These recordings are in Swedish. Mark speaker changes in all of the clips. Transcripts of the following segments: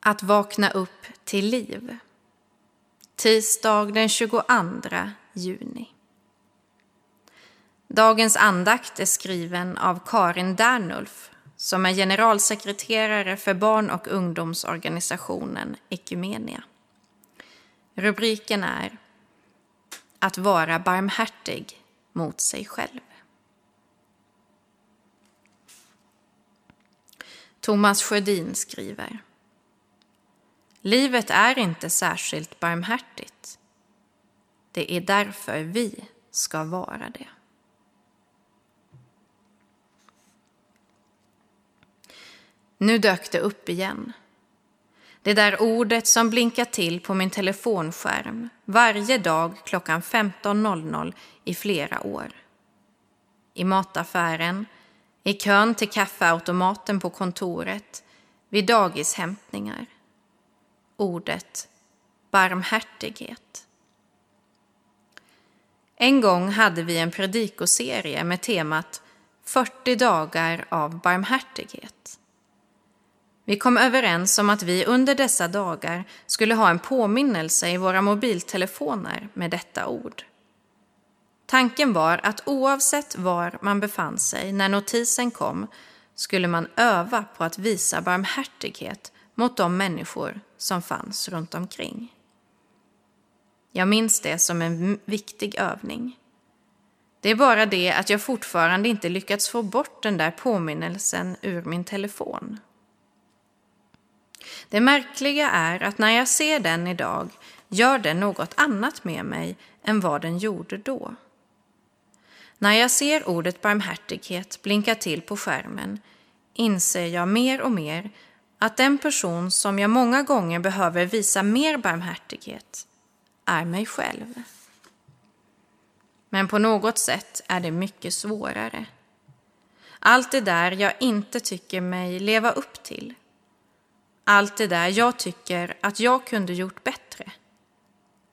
Speaker 1: Att vakna upp till liv. Tisdag den 22 juni. Dagens andakt är skriven av Karin Dernulf som är generalsekreterare för barn och ungdomsorganisationen Ekumenia. Rubriken är Att vara barmhärtig mot sig själv. Thomas Sjödin skriver Livet är inte särskilt barmhärtigt. Det är därför vi ska vara det. Nu dök det upp igen. Det där ordet som blinkar till på min telefonskärm varje dag klockan 15.00 i flera år. I mataffären, i kön till kaffeautomaten på kontoret, vid dagishämtningar. Ordet barmhärtighet. En gång hade vi en predikoserie med temat 40 dagar av barmhärtighet. Vi kom överens om att vi under dessa dagar skulle ha en påminnelse i våra mobiltelefoner med detta ord. Tanken var att oavsett var man befann sig när notisen kom skulle man öva på att visa barmhärtighet mot de människor som fanns runt omkring. Jag minns det som en viktig övning. Det är bara det att jag fortfarande inte lyckats få bort den där påminnelsen ur min telefon. Det märkliga är att när jag ser den idag gör den något annat med mig än vad den gjorde då. När jag ser ordet barmhärtighet blinka till på skärmen inser jag mer och mer att den person som jag många gånger behöver visa mer barmhärtighet är mig själv. Men på något sätt är det mycket svårare. Allt det där jag inte tycker mig leva upp till. Allt det där jag tycker att jag kunde gjort bättre.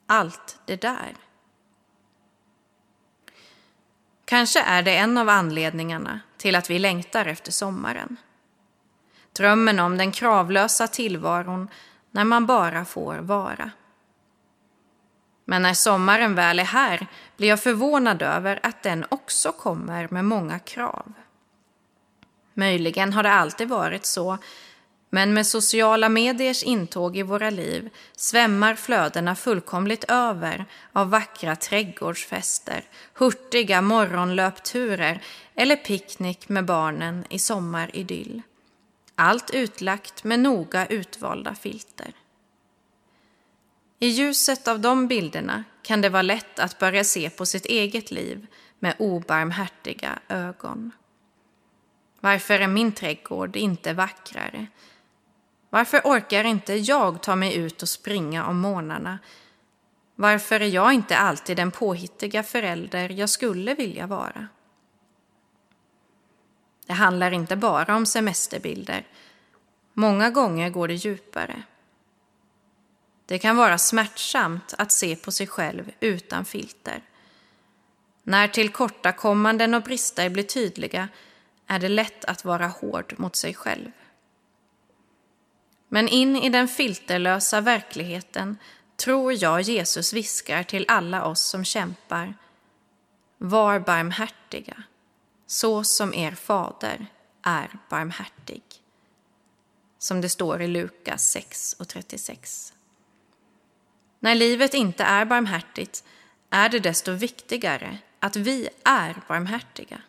Speaker 1: Allt det där. Kanske är det en av anledningarna till att vi längtar efter sommaren. Drömmen om den kravlösa tillvaron när man bara får vara. Men när sommaren väl är här blir jag förvånad över att den också kommer med många krav. Möjligen har det alltid varit så men med sociala mediers intåg i våra liv svämmar flödena fullkomligt över av vackra trädgårdsfester, hurtiga morgonlöpturer eller picknick med barnen i sommaridyll. Allt utlagt med noga utvalda filter. I ljuset av de bilderna kan det vara lätt att börja se på sitt eget liv med obarmhärtiga ögon. Varför är min trädgård inte vackrare? Varför orkar inte jag ta mig ut och springa om morgnarna? Varför är jag inte alltid den påhittiga förälder jag skulle vilja vara? Det handlar inte bara om semesterbilder. Många gånger går det djupare. Det kan vara smärtsamt att se på sig själv utan filter. När tillkortakommanden och brister blir tydliga är det lätt att vara hård mot sig själv. Men in i den filterlösa verkligheten tror jag Jesus viskar till alla oss som kämpar. Var barmhärtiga, så som er fader är barmhärtig. Som det står i Lukas 6 och 36. När livet inte är barmhärtigt är det desto viktigare att vi är barmhärtiga.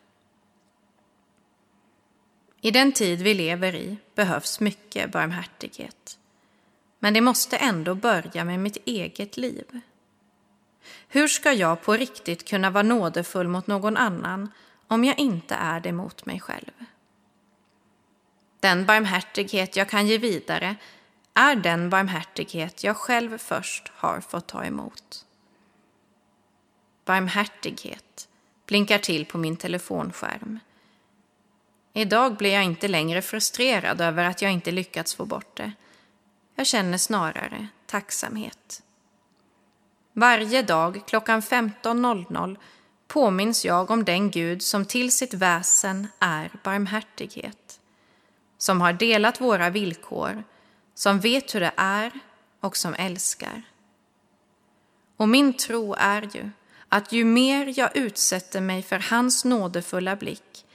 Speaker 1: I den tid vi lever i behövs mycket barmhärtighet. Men det måste ändå börja med mitt eget liv. Hur ska jag på riktigt kunna vara nådefull mot någon annan om jag inte är det mot mig själv? Den barmhärtighet jag kan ge vidare är den barmhärtighet jag själv först har fått ta emot. Barmhärtighet blinkar till på min telefonskärm. Idag blir jag inte längre frustrerad över att jag inte lyckats få bort det. Jag känner snarare tacksamhet. Varje dag klockan 15.00 påminns jag om den Gud som till sitt väsen är barmhärtighet. Som har delat våra villkor som vet hur det är och som älskar. Och min tro är ju att ju mer jag utsätter mig för hans nådefulla blick,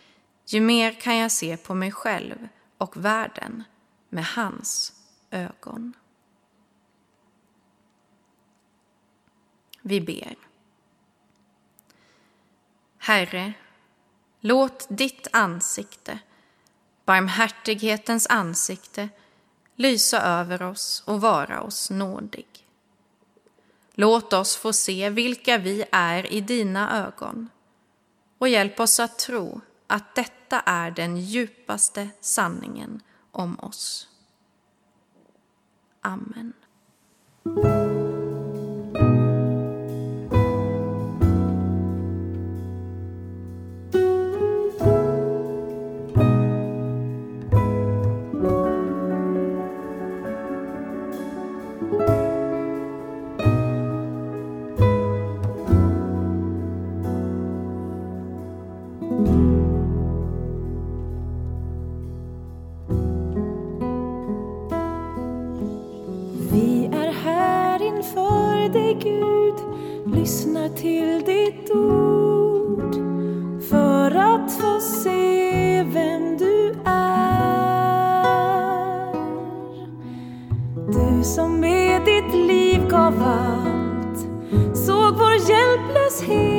Speaker 1: ju mer kan jag se på mig själv och världen med hans ögon. Vi ber. Herre, låt ditt ansikte, barmhärtighetens ansikte, lysa över oss och vara oss nådig. Låt oss få se vilka vi är i dina ögon och hjälp oss att tro att detta är den djupaste sanningen om oss. Amen.
Speaker 2: Lyssnar till ditt ord för att få se vem du är. Du som med ditt liv gav allt såg vår hjälplöshet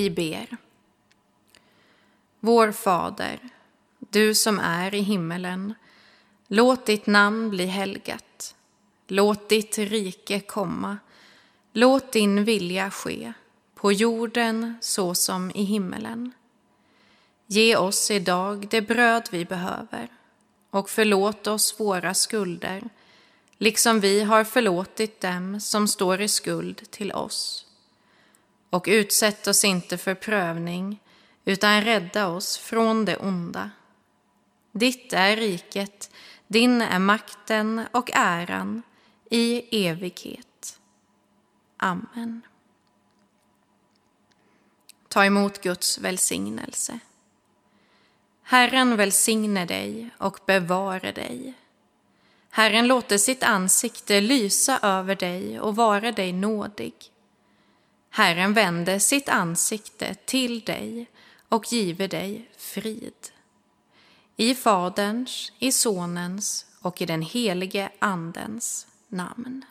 Speaker 1: Vi ber. Vår Fader, du som är i himmelen. Låt ditt namn bli helgat. Låt ditt rike komma. Låt din vilja ske, på jorden så som i himmelen. Ge oss idag det bröd vi behöver och förlåt oss våra skulder, liksom vi har förlåtit dem som står i skuld till oss. Och utsätt oss inte för prövning, utan rädda oss från det onda. Ditt är riket, din är makten och äran i evighet. Amen. Ta emot Guds välsignelse. Herren välsigne dig och bevare dig. Herren låter sitt ansikte lysa över dig och vara dig nådig. Herren vände sitt ansikte till dig och give dig frid. I Faderns, i Sonens och i den helige Andens namn.